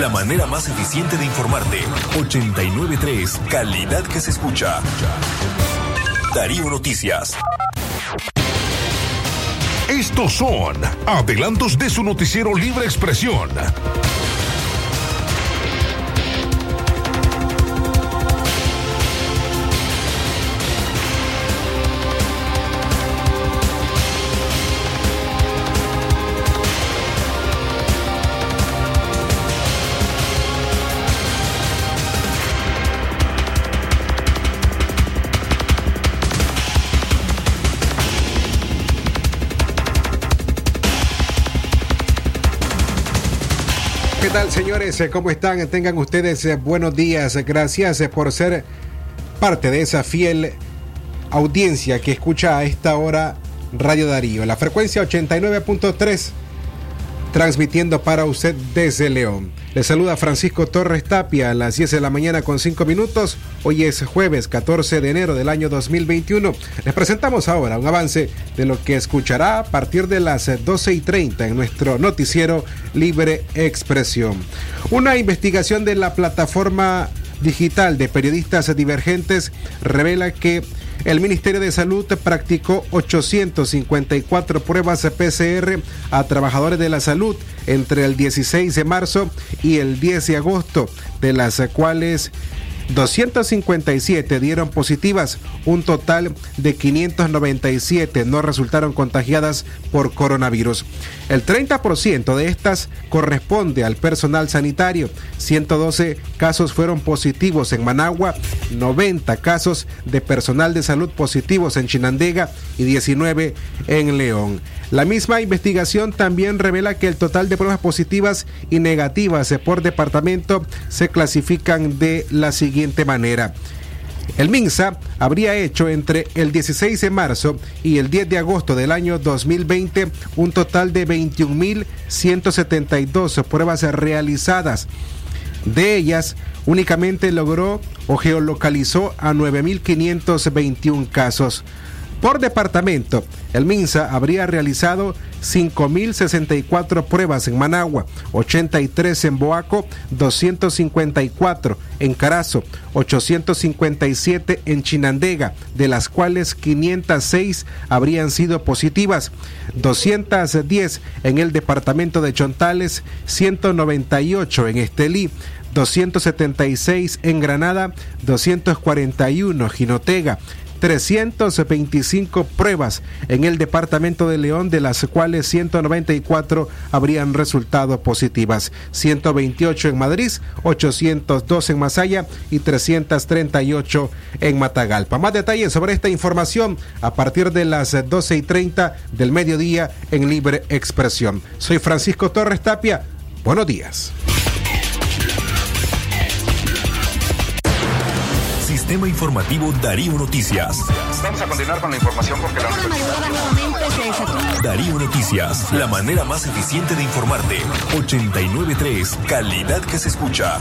la manera más eficiente de informarte. 893, calidad que se escucha. Darío Noticias. Estos son adelantos de su noticiero Libre Expresión. ¿Qué tal, señores? ¿Cómo están? Tengan ustedes eh, buenos días. Gracias eh, por ser parte de esa fiel audiencia que escucha a esta hora Radio Darío. La frecuencia 89.3, transmitiendo para usted desde León. Le saluda Francisco Torres Tapia a las 10 de la mañana con 5 minutos. Hoy es jueves 14 de enero del año 2021. Les presentamos ahora un avance de lo que escuchará a partir de las 12 y 30 en nuestro noticiero Libre Expresión. Una investigación de la plataforma digital de periodistas divergentes revela que el Ministerio de Salud practicó 854 pruebas PCR a trabajadores de la salud entre el 16 de marzo y el 10 de agosto, de las cuales 257 dieron positivas, un total de 597 no resultaron contagiadas por coronavirus. El 30% de estas corresponde al personal sanitario, 112 casos fueron positivos en Managua, 90 casos de personal de salud positivos en Chinandega y 19 en León. La misma investigación también revela que el total de pruebas positivas y negativas por departamento se clasifican de la siguiente manera. El MINSA habría hecho entre el 16 de marzo y el 10 de agosto del año 2020 un total de 21.172 pruebas realizadas. De ellas, únicamente logró o geolocalizó a 9.521 casos. Por departamento, el MINSA habría realizado 5.064 pruebas en Managua, 83 en Boaco, 254 en Carazo, 857 en Chinandega, de las cuales 506 habrían sido positivas, 210 en el departamento de Chontales, 198 en Estelí, 276 en Granada, 241 Jinotega, 325 pruebas en el departamento de León, de las cuales 194 habrían resultado positivas, 128 en Madrid, 802 en Masaya y 338 en Matagalpa. Más detalles sobre esta información a partir de las 12 y 30 del mediodía en Libre Expresión. Soy Francisco Torres Tapia. Buenos días. Sistema Informativo Darío Noticias. Vamos a continuar con la información porque la Darío Noticias, la manera más eficiente de informarte. 893, calidad que se escucha.